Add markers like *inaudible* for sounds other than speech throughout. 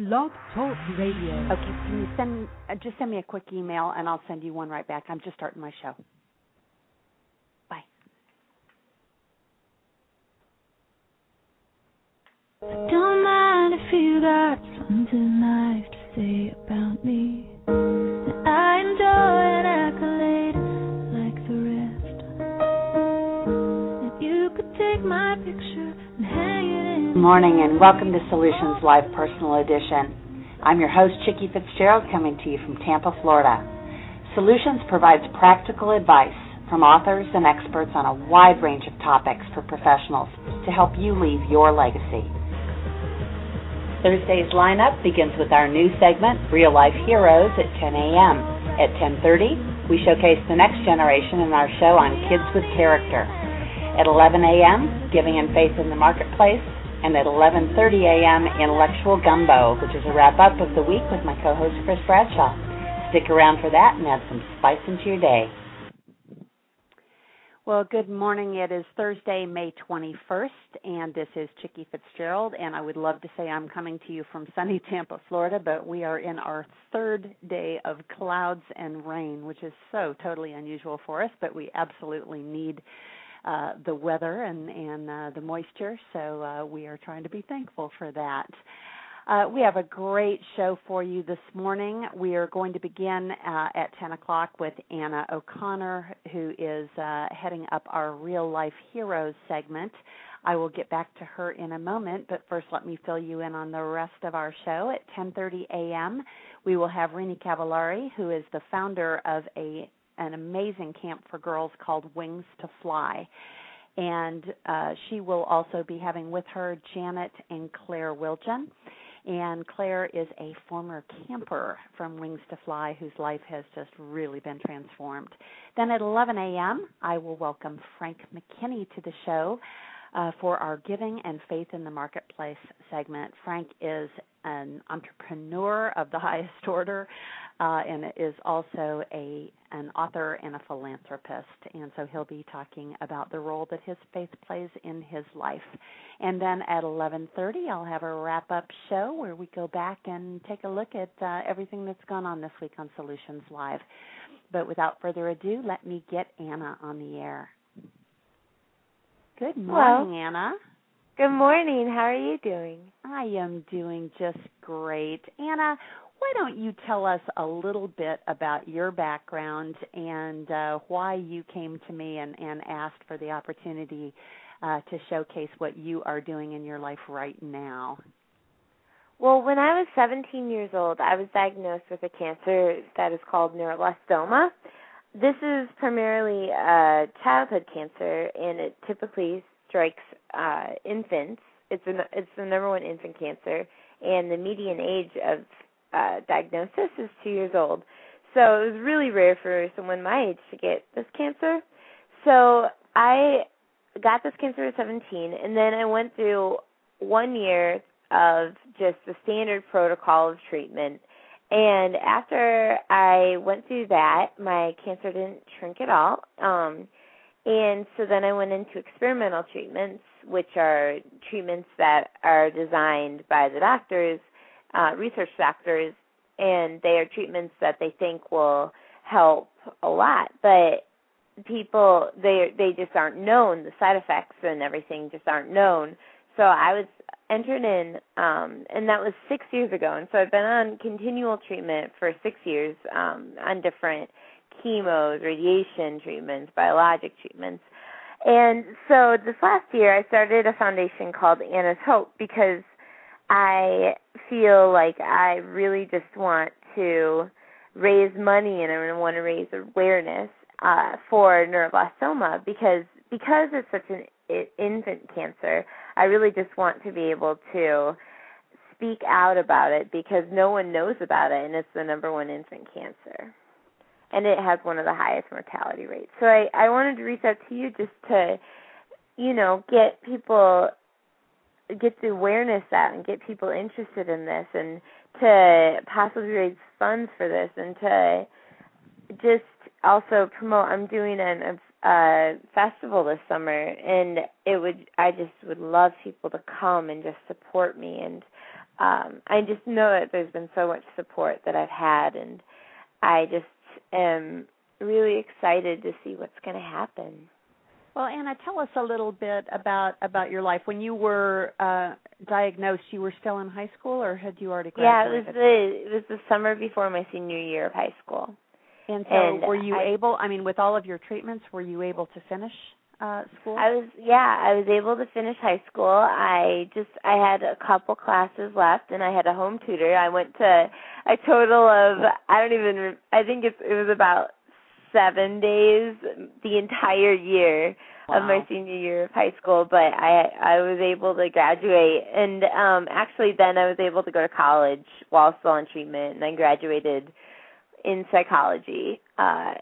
Blog Talk Radio. Okay, can you send uh, just send me a quick email and I'll send you one right back. I'm just starting my show. Bye. Don't mind if you got something nice to say about me. Morning and welcome to Solutionz Live Personal Edition. I'm your host, Chicke Fitzgerald, coming to you from Tampa, Florida. Solutionz provides practical advice from authors and experts on a wide range of topics for professionals to help you leave your legacy. Thursday's lineup begins with our new segment, Real Life Heroes, at 10 a.m. At 10:30, we showcase the next generation in our show on Kids with Character. At 11 a.m., Giving and Faith in the Marketplace, and at 11:30 a.m., Intellectual Gumbo, which is a wrap up of the week with my co-host Chris Bradshaw. Stick around for that and add some spice into your day. Well, good morning. It is Thursday, May 21st, and this is Chicke Fitzgerald. And I would love to say I'm coming to you from sunny *laughs* Tampa, Florida, but we are in our third day of clouds and rain, which is so totally unusual for us, but we absolutely need uh, the weather and, and uh, the moisture, so uh, we are trying to be thankful for that. Uh, we have a great show for you this morning. We are going to begin uh, at 10 o'clock with Anna O'Connor, who is uh, heading up our Real Life Heroes segment. I will get back to her in a moment, but first let me fill you in on the rest of our show. At 10:30 a.m., we will have Rini Cavallari, who is the founder of a an amazing camp for girls called Wings to Fly and uh, she will also be having with her Janet and Claire Wilgen and Claire is a former camper from Wings to Fly whose life has just really been transformed. Then at 11 a.m., I will welcome Frank McKinney to the show. Uh, for our Giving and Faith in the Marketplace segment. Frank is an entrepreneur of the highest order uh, and is also a an author and a philanthropist. And so he'll be talking about the role that his faith plays in his life. And then at 11:30, I'll have a wrap-up show where we go back and take a look at uh, everything that's gone on this week on Solutionz Live. But without further ado, let me get Anna on the air. Good morning, Hello. Anna. Good morning. How are you doing? I am doing just great. Anna, why don't you tell us a little bit about your background and uh, why you came to me and, and asked for the opportunity uh, to showcase what you are doing in your life right now? Well, when I was 17 years old, I was diagnosed with a cancer that is called neuroblastoma. This is primarily a childhood cancer, and it typically strikes uh, infants. It's an, it's the number one infant cancer, and the median age of uh, diagnosis is two years old. So it was really rare for someone my age to get this cancer. So I got this cancer at 17, and then I went through one year of just the standard protocol of treatment. And after I went through that, my cancer didn't shrink at all. Um, and so then I went into experimental treatments, which are treatments that are designed by the doctors uh, research doctors, and they are treatments that they think will help a lot, but people they they just aren't known. The side effects and everything just aren't known. So I was entered in, um, and that was six years ago, and so I've been on continual treatment for six years um, on different chemos, radiation treatments, biologic treatments. And so this last year, I started a foundation called Anna's Hope because I feel like I really just want to raise money and I want to raise awareness uh, for neuroblastoma because because it's such an infant cancer. I really just want to be able to speak out about it because no one knows about it, and it's the number one infant cancer, and it has one of the highest mortality rates. So I I wanted to reach out to you just to, you know, get people get the awareness out and get people interested in this and to possibly raise funds for this and to just also promote I'm doing an a festival this summer and it would I just would love people to come and just support me and um I just know that there's been so much support that I've had and I just am really excited to see what's going to happen. Well, Anna, tell us a little bit about about your life. When you were uh diagnosed, you were still in high school, or had you already graduated? Yeah, it was the it was the summer before my senior year of high school. and so, and were you I- able? I mean, with all of your treatments, were you able to finish uh school? I was yeah, I was able to finish high school. I just I had a couple classes left and I had a home tutor. I went to a total of I don't even I think it's it was about 7 days the entire year of my senior year of high school, but I I was able to graduate and um actually then I was able to go to college while still on treatment and I graduated in psychology uh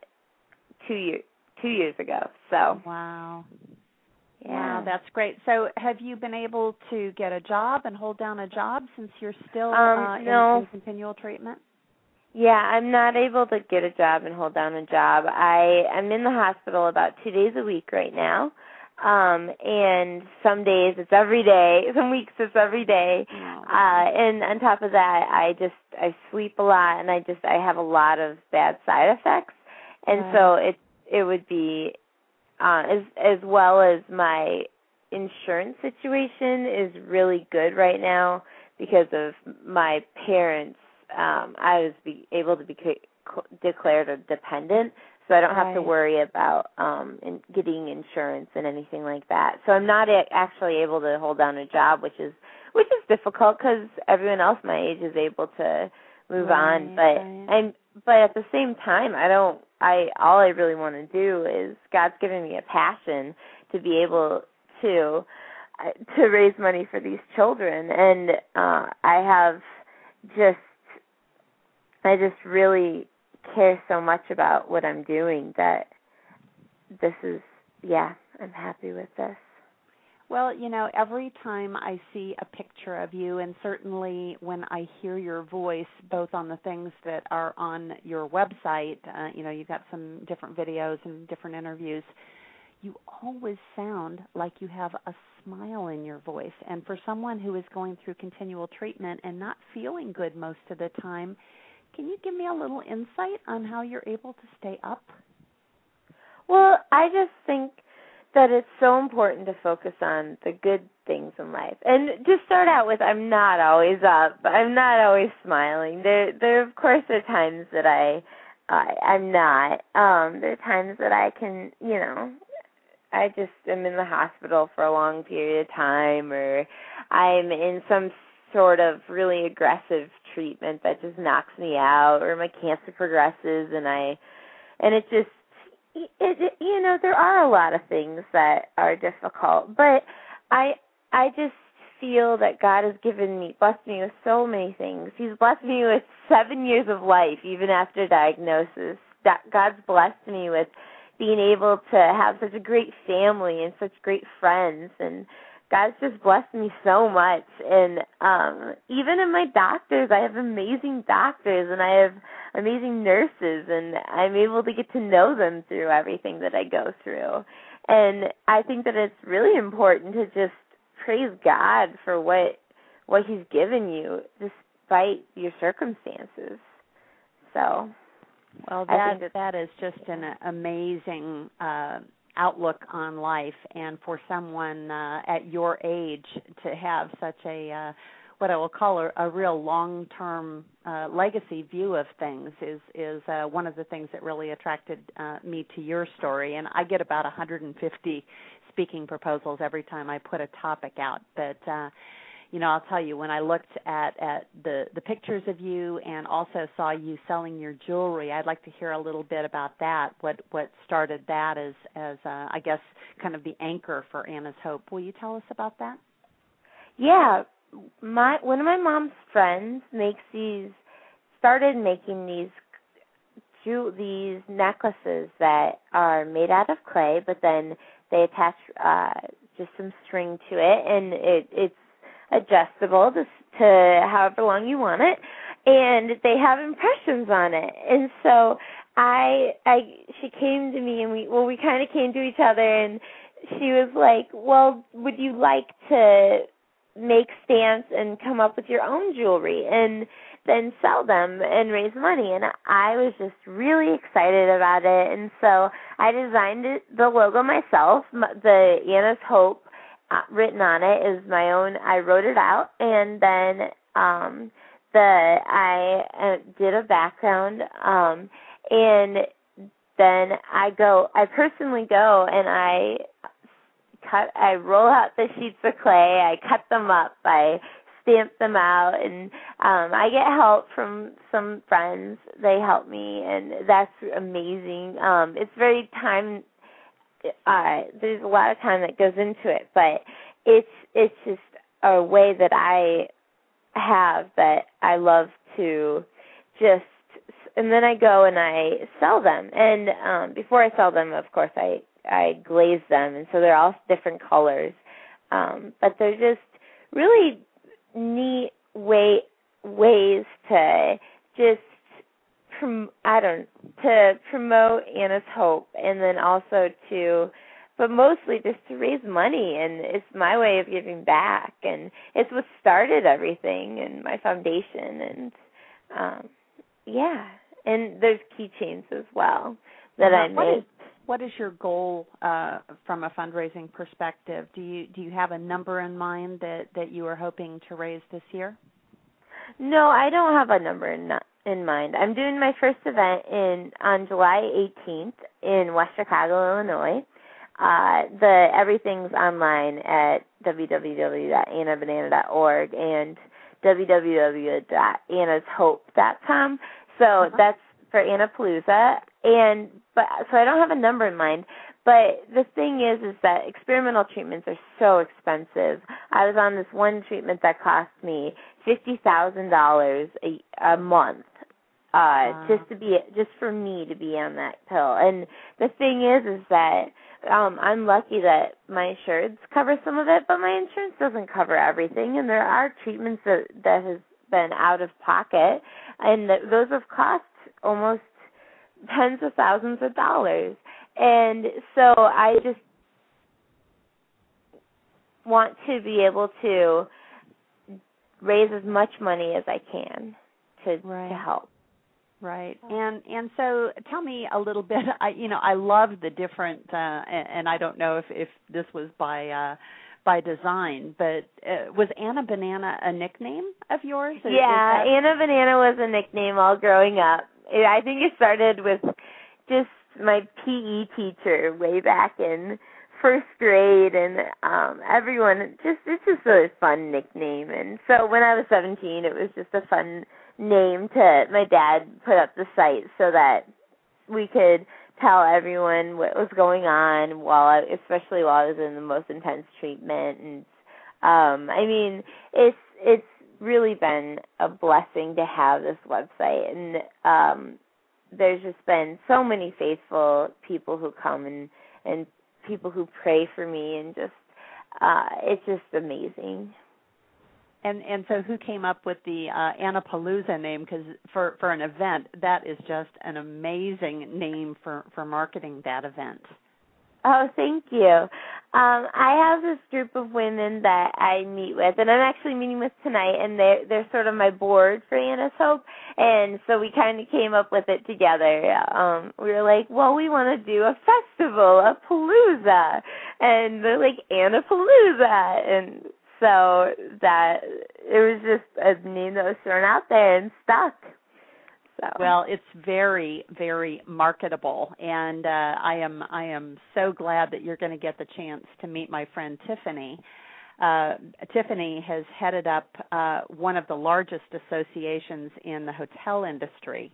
2 years 2 years ago. So, Wow. yeah. Wow, that's great. So, have you been able to get a job and hold down a job since you're still Um, uh, in, no. in continual treatment? Yeah, I'm not able to get a job and hold down a job. I am in the hospital about two days a week right now. Um, and some days it's every day, *laughs* some weeks it's every day. Uh, and on top of that, I just I sleep a lot and I just I have a lot of bad side effects. And so it it would be uh as as well as my insurance situation is really good right now because of my parents um I was be able to be declared a dependent so I don't have to worry about um in getting insurance and anything like that. So I'm not a- actually able to hold down a job which is which is difficult cuz everyone else my age is able to move on but right. I'm but at the same time I don't I all I really want to do is God's given me a passion to be able to uh, to raise money for these children and uh I have just I just really care so much about what I'm doing that this is yeah, I'm happy with this. Well, you know, every time I see a picture of you, and certainly when I hear your voice, both on the things that are on your website, uh, you know, you've got some different videos and different interviews, you always sound like you have a smile in your voice. And for someone who is going through continual treatment and not feeling good most of the time, can you give me a little insight on how you're able to stay up? Well, I just think that it's so important to focus on the good things in life. And just start out with I'm not always up. I'm not always smiling. There there of course are times that I I I'm not. Um there are times that I can, you know, I just am in the hospital for a long period of time or I'm in some sort of really aggressive treatment that just knocks me out or my cancer progresses and I and it just it, it you know there are a lot of things that are difficult but i i just feel that god has given me blessed me with so many things. He's blessed me with seven years of life even after diagnosis. That god's blessed me with being able to have such a great family and such great friends and God's just blessed me so much and um even in my doctors I have amazing doctors and I have amazing nurses and I'm able to get to know them through everything that I go through. And I think that it's really important to just praise God for what what he's given you despite your circumstances. So, Well, I think that- that is just an amazing uh, outlook on life, and for someone uh, at your age to have such a uh, what I will call a, a real long-term uh, legacy view of things is is uh, one of the things that really attracted uh, me to your story. And I get about 150 speaking proposals every time I put a topic out, but. Uh, you know, I'll tell you when I looked at at the the pictures of you and also saw you selling your jewelry. I'd like to hear a little bit about that. What what started that as as uh, I guess kind of the anchor for Anna's Hope. Will you tell us about that? yeah, my one of my mom's friends makes these started making these these necklaces that are made out of clay, but then they attach uh just some string to it, and it it's adjustable to to however long you want it, and they have impressions on it, and so I I she came to me and we well we kind of came to each other and she was like, "Well, would you like to make stamps and come up with your own jewelry and then sell them and raise money? And I was just really excited about it. And so I designed it, the logo myself the Anna's Hope uh, written on it is my own I wrote it out and then um the I uh, did a background um and then I go I personally go and I cut I roll out the sheets of clay, I cut them up, I stamp them out and um I get help from some friends. They help me and that's amazing. Um it's very time uh there's a lot of time that goes into it, but it's it's just a way that I have that I love to just and then I go and I sell them. And um before I sell them, of course, I I glaze them, and so they're all different colors. Um, but they're just really neat way ways to just prom- I don't to promote Anna's Hope, and then also to but mostly just to raise money and it's my way of giving back and it's what started everything and my foundation and um yeah and there's keychains as well that I made what is your goal uh, from a fundraising perspective? Do you do you have a number in mind that that you are hoping to raise this year? No, I don't have a number in in mind. I'm doing my first event in on July 18th in West Chicago, Illinois. Uh, the everything's online at www.annabanana.org and www.annashope.com. So uh-huh. that's for Annapalooza and but so I don't have a number in mind. But the thing is, is that experimental treatments are so expensive. I was on this one treatment that cost me fifty thousand dollars a month, uh, wow. just to be just for me to be on that pill. And the thing is, is that um I'm lucky that my insurance covers some of it, but my insurance doesn't cover everything. And there are treatments that that has been out of pocket, and that those have cost almost tens of thousands of dollars. And so I just want to be able to raise as much money as I can to right. to help. Right. And and so tell me a little bit *laughs* I you know I love the different uh and, and I don't know if if this was by uh by design, but uh, was Anna Banana a nickname of yours? Is, yeah, is that... Anna Banana was a nickname all growing up. I think it started with just my PE teacher way back in first grade and um everyone just it's just a fun nickname. And so when I was 17 it was just a fun name to my dad put up the site so that we could tell everyone what was going on while I, especially while I was in the most intense treatment. And um I mean it's it's really been a blessing to have this website. And um there's just been so many faithful people who come and and people who pray for me and just uh it's just amazing. And and so who came up with the uh Annapalooza name? Because for for an event that is just an amazing name for for marketing that event Oh, thank you. Um, I have this group of women that I meet with, and I'm actually meeting with tonight, and they're they're sort of my board for Anna's Hope, and so we kind of came up with it together. Um, we were like, well, we want to do a festival, a palooza, and they're like Anna Palooza, and so that it was just a name that was thrown out there and stuck. So. Well, it's very, very marketable, and uh, I am I am so glad that you're going to get the chance to meet my friend Tiffany. Uh, Tiffany has headed up uh, one of the largest associations in the hotel industry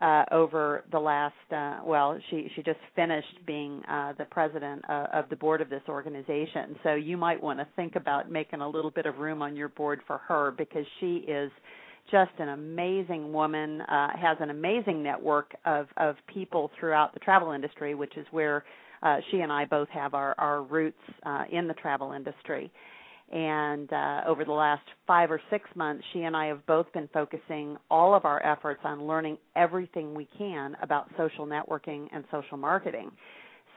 uh, over the last. Uh, well, she she just finished being uh, the president uh, of the board of this organization. So you might want to think about making a little bit of room on your board for her because she is just an amazing woman, uh, has an amazing network of, of people throughout the travel industry, which is where uh, she and I both have our, our roots uh, in the travel industry. And uh, over the last five or six months, she and I have both been focusing all of our efforts on learning everything we can about social networking and social marketing.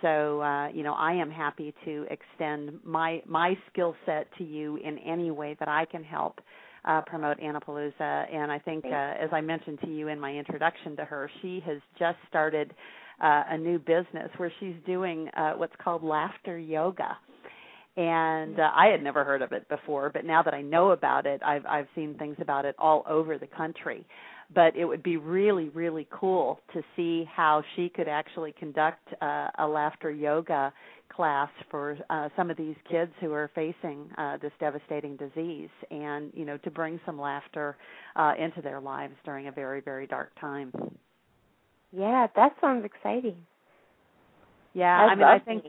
so uh, you know I am happy to extend my my skill set to you in any way that I can help uh, promote Annapalooza. And I think, uh, as I mentioned to you in my introduction to her, she has just started uh, a new business where she's doing uh, what's called laughter yoga. And uh, I had never heard of it before, but now that I know about it, I've I've seen things about it all over the country but it would be really really cool to see how she could actually conduct uh, a laughter yoga class for uh, some of these kids who are facing uh, this devastating disease and you know to bring some laughter uh, into their lives during a very very dark time. Yeah that sounds exciting yeah, I'd I mean, I think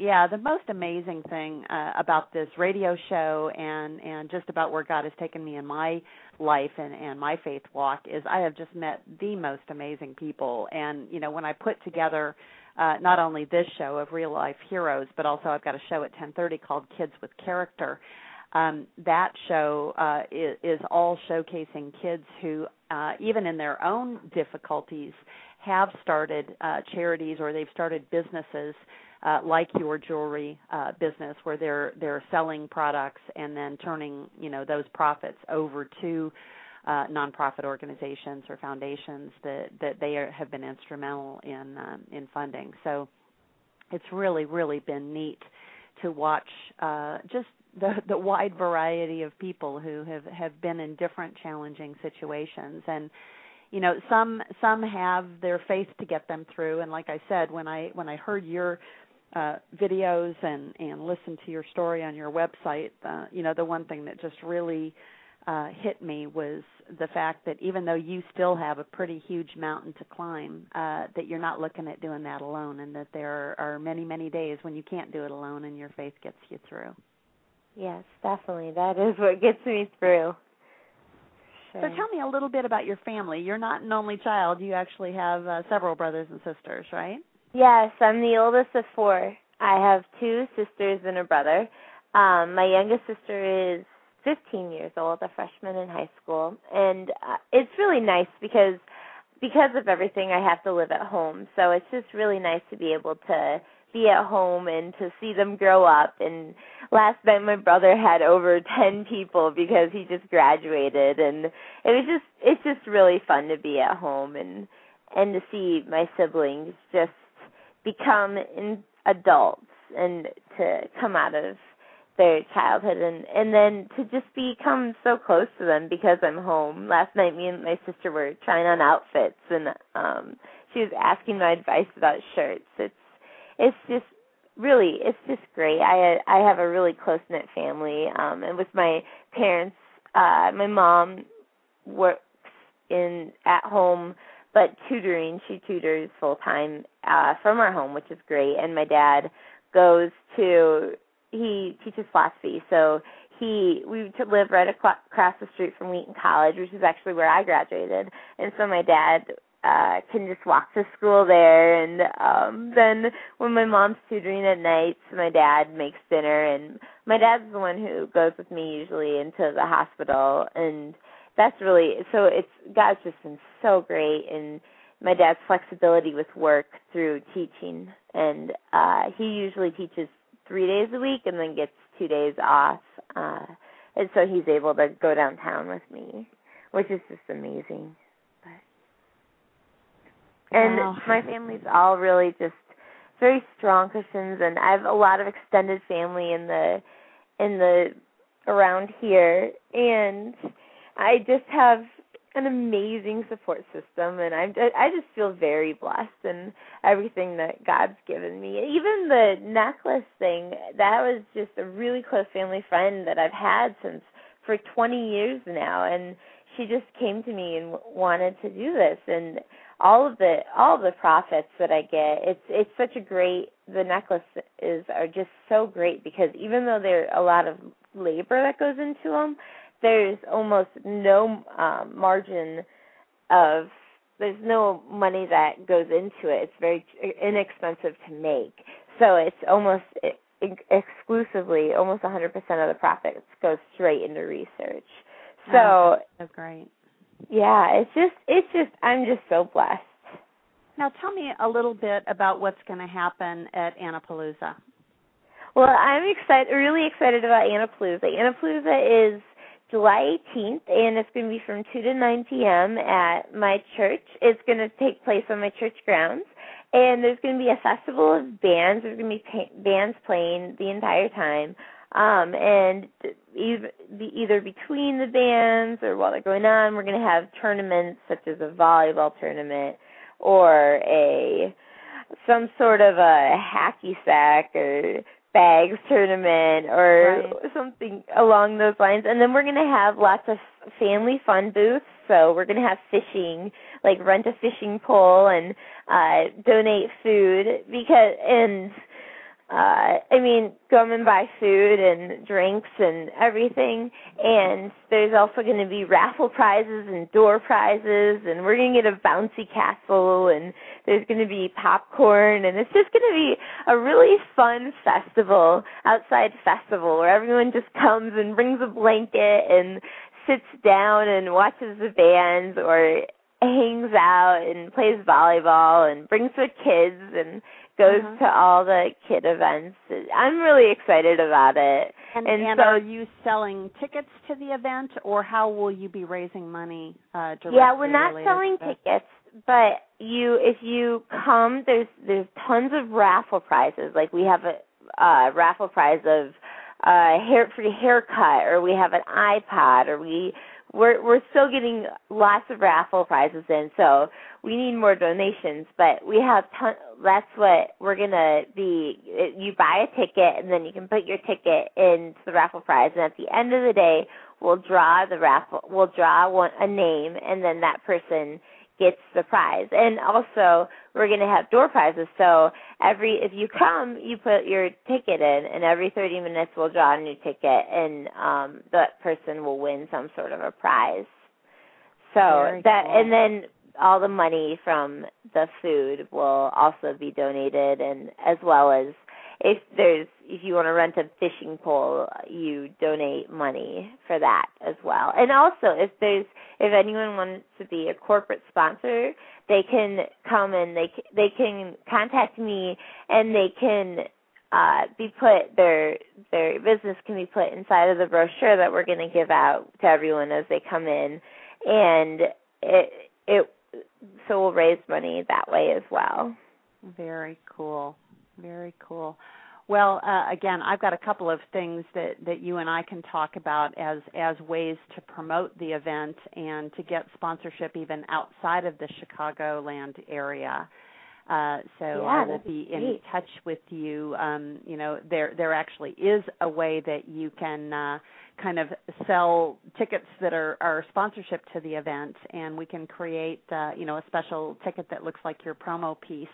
yeah, the most amazing thing uh, about this radio show and and just about where God has taken me in my life and and my faith walk is I have just met the most amazing people. And you know, when I put together uh, not only this show of real life heroes, but also I've got a show at 10:30 called Kids with Character. Um, that show uh, is, is all showcasing kids who, uh, even in their own difficulties, have started uh, charities or they've started businesses uh, like your jewelry uh, business, where they're they're selling products and then turning you know those profits over to uh, nonprofit organizations or foundations that that they are, have been instrumental in um, in funding. So it's really really been neat to watch uh, just the the wide variety of people who have have been in different challenging situations and you know some some have their faith to get them through. And like i said when i when i heard your uh videos and and listened to your story on your website uh you know the one thing that just really uh hit me was the fact that even though you still have a pretty huge mountain to climb uh that you're not looking at doing that alone and that there are many many days when you can't do it alone and your faith gets you through. Yes definitely. That is what gets me through so tell me a little bit about your family. You're not an only child. You actually have uh, several brothers and sisters, right? Yes, I'm the oldest of four. I have two sisters and a brother. Um, my youngest sister is 15 years old, a freshman in high school, and uh, it's really nice because because of everything I have to live at home. So it's just really nice to be able to be at home and to see them grow up and last night my brother had over *laughs* 10 people because he just graduated and it was just it's just really fun to be at home and and to see my siblings just become in adults and to come out of their childhood and and then to just become so close to them because I'm home. Last night me and my sister were trying on outfits and um she was asking my advice about shirts. It's it's just really it's just great. I I have a really close knit family, um, and with my parents, uh, my mom works in at home but tutoring. She tutors full time uh, from our home, which is great. And my dad goes to he teaches philosophy, so he we live right across the street from Wheaton College, which is actually where I graduated. And so my dad uh can just walk to school there. And um then when my mom's tutoring at nights my dad makes dinner. And my dad's the one who goes with me usually into the hospital. And that's really so it's God's just been so great. And my dad's flexibility with work through teaching. And uh he usually teaches 3 days a week and then gets 2 days off. Uh and so he's able to go downtown with me which is just amazing and wow. my family's all really just very strong Christians, and I have a lot of extended family in the in the around here, and I just have an amazing support system, and I'm I just feel very blessed in everything that God's given me. Even the necklace thing, that was just a really close family friend that I've had since for 20 years now, and she just came to me and wanted to do this, and all of the all of the profits that I get, it's it's such a great the necklaces are just so great because even though there's a lot of labor that goes into them, there's almost no um, margin of there's no money that goes into it. It's very inexpensive to make, so it's almost exclusively almost 100% of the profits goes straight into research. So oh, that's great yeah, it's just it's just I'm just so blessed. Now, tell me a little bit about what's going to happen at Annapalooza. Well, I'm excited, really excited about Annapalooza. Annapalooza is July 18th, and it's going to be from 2 to 9 p.m. at my church. It's going to take place on my church grounds, and there's going to be a festival of bands. There's going to be pa- bands playing the entire time, um, and either, either between the bands or while they're going on, we're going to have tournaments such as a volleyball tournament or a some sort of a hacky sack or bags tournament or right. something along those lines. And then we're going to have lots of family fun booths. So we're going to have fishing, like rent a fishing pole and uh donate food because and uh I mean come and buy food and drinks and everything. And there's also going to be raffle prizes and door prizes and we're going to get a bouncy castle and there's going to be popcorn and it's just going to be a really fun festival outside festival where everyone just comes and brings a blanket and sits down and watches the bands or hangs out and plays volleyball and brings the kids and goes uh-huh. to all the kid events. I'm really excited about it. And, and, and so, are you selling tickets to the event, or how will you be raising money? Uh, yeah, we're not selling tickets, but you if you come, there's there's tons of raffle prizes. Like we have a uh, raffle prize of uh hair free haircut, or we have an iPod, or we we're we're still getting lots of raffle prizes in, so we need more donations. But we have ton. That's what we're gonna be. You buy a ticket, and then you can put your ticket into the raffle prize, and at the end of the day, we'll draw the raffle. We'll draw one a name, and then that person gets the prize. And also, we're going to have door prizes. So every if you come, you put your ticket in, and every 30 minutes we'll draw a new ticket, and um, that person will win some sort of a prize. So Very that cool. and then all the money from the food will also be donated, and as well as if there's if you want to rent a fishing pole, you donate money for that as well. And also, if there's if anyone wants to be a corporate sponsor, they can come and they they can contact me and they can uh be put their their business can be put inside of the brochure that we're going to give out to everyone as they come in and it it so we'll raise money that way as well. Very cool. Very cool. Well, uh, again, I've got a couple of things that, that you and I can talk about as as ways to promote the event and to get sponsorship even outside of the Chicagoland area. Uh, so Yeah, I will be in touch with you. Um, you know, there there actually is a way that you can uh, kind of sell tickets that are, are sponsorship to the event, and we can create uh, you know a special ticket that looks like your promo piece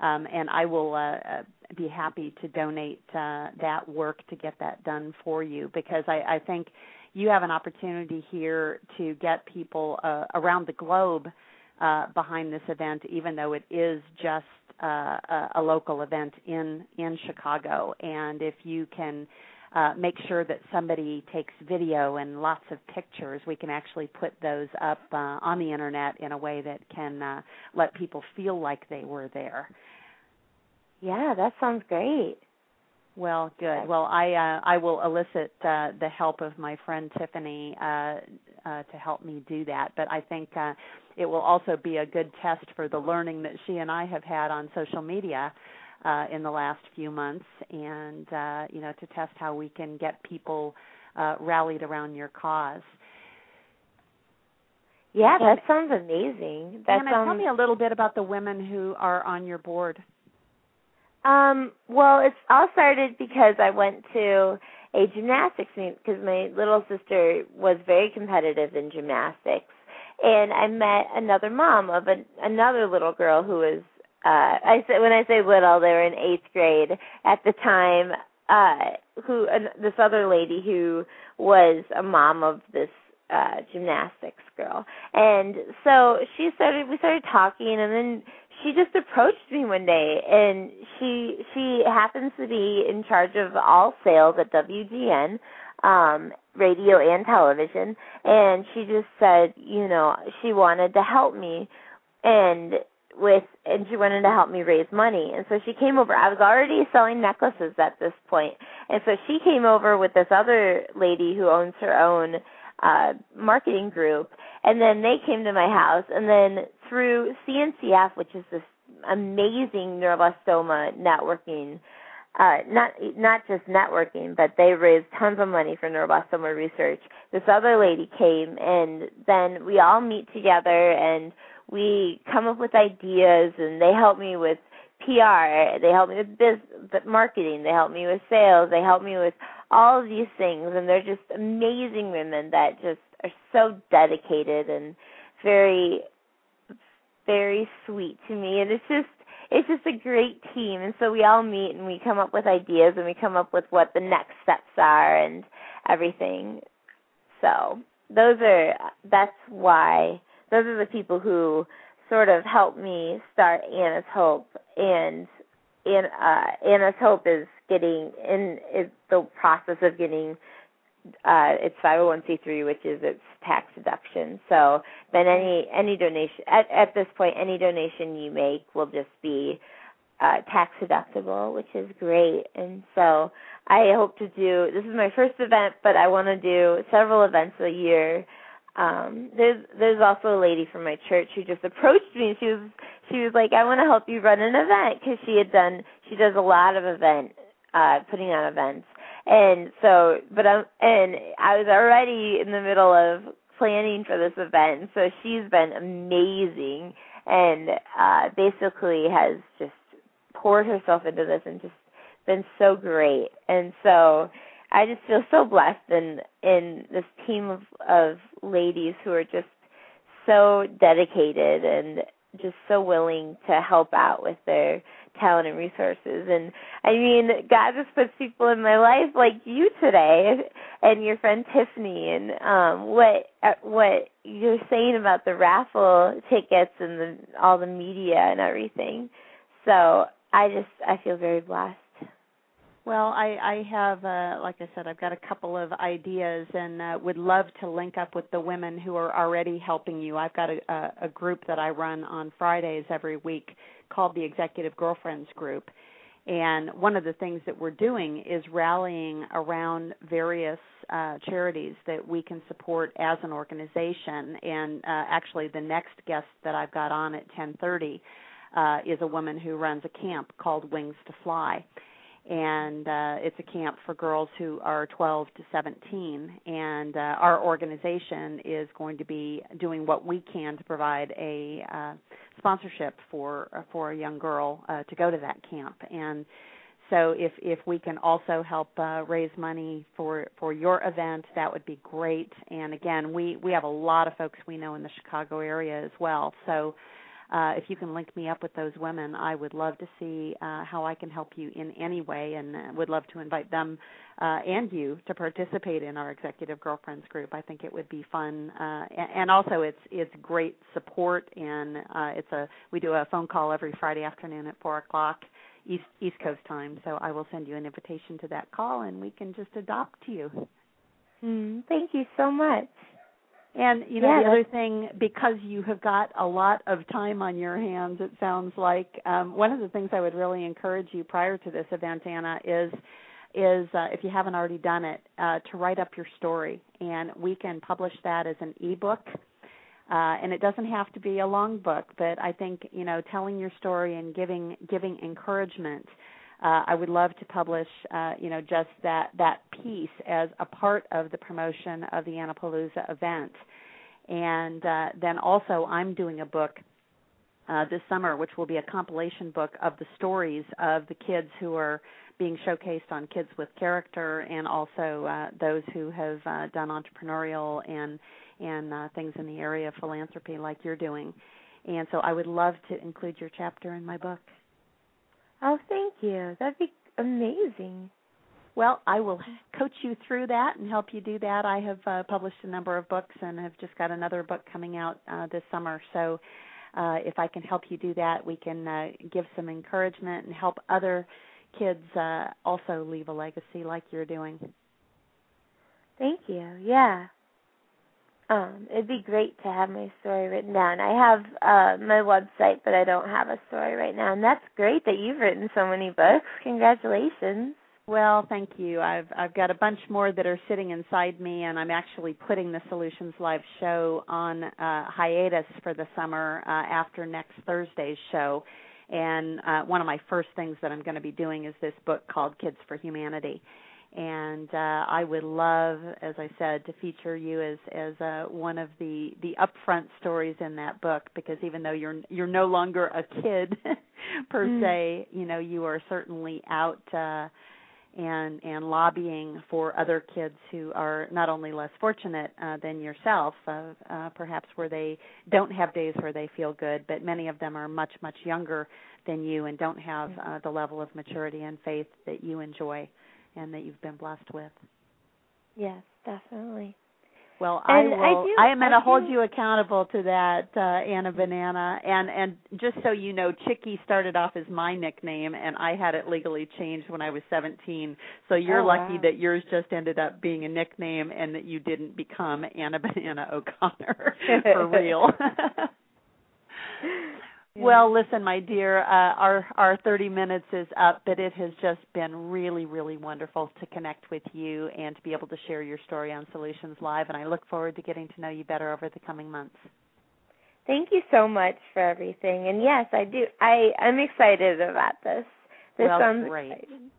um, and I will uh, uh, be happy to donate uh, that work to get that done for you because I, I think you have an opportunity here to get people uh, around the globe uh, behind this event, even though it is just uh, a, a local event in in Chicago. And if you can uh, make sure that somebody takes video and lots of pictures, we can actually put those up uh, on the internet in a way that can uh, let people feel like they were there. Yeah, that sounds great. Well, good. Well, I uh, I will elicit uh, the help of my friend Tiffany uh, uh, to help me do that. But I think uh, it will also be a good test for the learning that she and I have had on social media uh, in the last few months, and uh, you know, to test how we can get people uh, rallied around your cause. Yeah, And- that sounds amazing. That Anna, sounds tell me a little bit about the women who are on your board. Um, well, it's all started because I went to a gymnastics meet because my little sister was very competitive in gymnastics, and I met another mom of an, another little girl who was. Uh, I say when I say little, they were in eighth grade at the time. Uh, who uh, this other lady who was a mom of this uh gymnastics girl and so she started we started talking and then she just approached me one day and she she happens to be in charge of all sales at WGN um radio and television and she just said you know she wanted to help me and with and she wanted to help me raise money. And so she came over. I was already selling necklaces at this point. And so she came over with this other lady who owns her own uh marketing group. And then they came to my house. And then through CNCF which is this amazing neuroblastoma networking uh, not not just networking, but they raised tons of money for neuroblastoma research. This other lady came, and then we all meet together and we come up with ideas, and they help me with PR, they help me with biz marketing, they help me with sales, they help me with all of these things, and they're just amazing women that just are so dedicated and very very sweet to me. And it's just it's just a great team. And so we all meet and we come up with ideas and we come up with what the next steps are and everything. So those are that's why those are the people who sort of helped me start Anna's Hope and in uh Anna's Hope is getting in is the process of getting uh it's 501c3 which is its tax deduction. So then any any donation at at this point any donation you make will just be uh tax deductible which is great. And so i hope to do this is my first event but i want to do several events a year um there's there's also a lady from my church who just approached me. And she was she was like i want to help you run an event because she had done she does a lot of event uh putting on events. And so but i'm and i was already in the middle of planning for this event so she's been amazing and uh basically has just poured herself into this and just been so great. And so I just feel so blessed in in this team of of ladies who are just so dedicated and just so willing to help out with their talent and resources and I mean God just puts people in my life like you today and your friend Tiffany and um what what you're saying about the raffle tickets and the all the media and everything. So I just I feel very blessed. Well, I, I have, uh, like I said, I've got a couple of ideas and uh, would love to link up with the women who are already helping you. I've got a, a, a group that I run on Fridays every week called the Executive Girlfriends Group. And one of the things that we're doing is rallying around various uh, charities that we can support as an organization. And uh, actually, the next guest that I've got on at 10:30 uh, is a woman who runs a camp called Wings to Fly and uh, it's a camp for girls who are 12 to 17. And uh, our organization is going to be doing what we can to provide a uh, sponsorship for uh, for a young girl uh, to go to that camp. And so, if if we can also help uh, raise money for for your event, that would be great. And again, we we have a lot of folks we know in the Chicago area as well. So uh, if you can link me up with those women, I would love to see uh, how I can help you in any way, and uh, would love to invite them uh, and you to participate in our executive girlfriends group. I think it would be fun, uh, and, and also it's it's great support, and uh, it's a we do a phone call every Friday afternoon at four o'clock. East East Coast time, so I will send you an invitation to that call, and we can just adopt you. Mm, thank you so much. And you know yeah, the other thing, because you have got a lot of time on your hands, it sounds like um, one of the things I would really encourage you prior to this event, Anna, is is uh, if you haven't already done it, uh, to write up your story, and we can publish that as an ebook. Uh, and it doesn't have to be a long book, but I think you know telling your story and giving giving encouragement uh, I would love to publish, uh, you know, just that that piece as a part of the promotion of the Annapalooza event. And uh, then also, I'm doing a book uh, this summer, which will be a compilation book of the stories of the kids who are being showcased on Kids with Character, and also uh, those who have uh, done entrepreneurial and and things in the area of philanthropy, like you're doing. And so, I would love to include your chapter in my book. Oh, thank you. That'd be amazing. Well, I will coach you through that and help you do that. I have uh, published a number of books and have just got another book coming out uh, this summer. So, uh, if I can help you do that, we can uh, give some encouragement and help other kids uh, also leave a legacy like you're doing. Thank you. Yeah. Um, it'd be great to have my story written down. I have uh my website, but I don't have a story right now. And that's great that you've written so many books. Congratulations. Well, thank you. I've I've got a bunch more that are sitting inside me, and I'm actually putting the Solutionz Live show on uh, hiatus for the summer uh, after next Thursday's show. And uh, one of my first things that I'm going to be doing is this book called Kids for Humanity. And uh, I would love, as I said, to feature you as as uh, one of the the upfront stories in that book because even though you're you're no longer a kid *laughs* per Mm. se, you know you are certainly out. Uh, and and lobbying for other kids who are not only less fortunate uh, than yourself, uh, uh, perhaps where they don't have days where they feel good, but many of them are much much younger than you and don't have uh, the level of maturity and faith that you enjoy and that you've been blessed with. Yes, definitely. Well, And I I will. do- I am going to hold you accountable to that, uh, Anna Banana. And and just so you know, Chicke started off as my nickname, and I had it legally changed when I was 17. So you're Oh, lucky wow. that yours just ended up being a nickname, and that you didn't become Anna Banana O'Connor *laughs* for real. *laughs* *laughs* Well, listen, my dear, uh, our our 30 minutes is up, but it has just been really, really wonderful to connect with you and to be able to share your story on Solutionz Live. And I look forward to getting to know you better over the coming months. Thank you so much for everything. And yes, I do. I I'm excited about this. This Well, sounds great. exciting.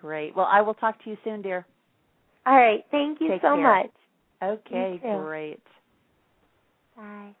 Great. Well, I will talk to you soon, dear. All right. Thank you Take so care. much. Okay, great. Bye.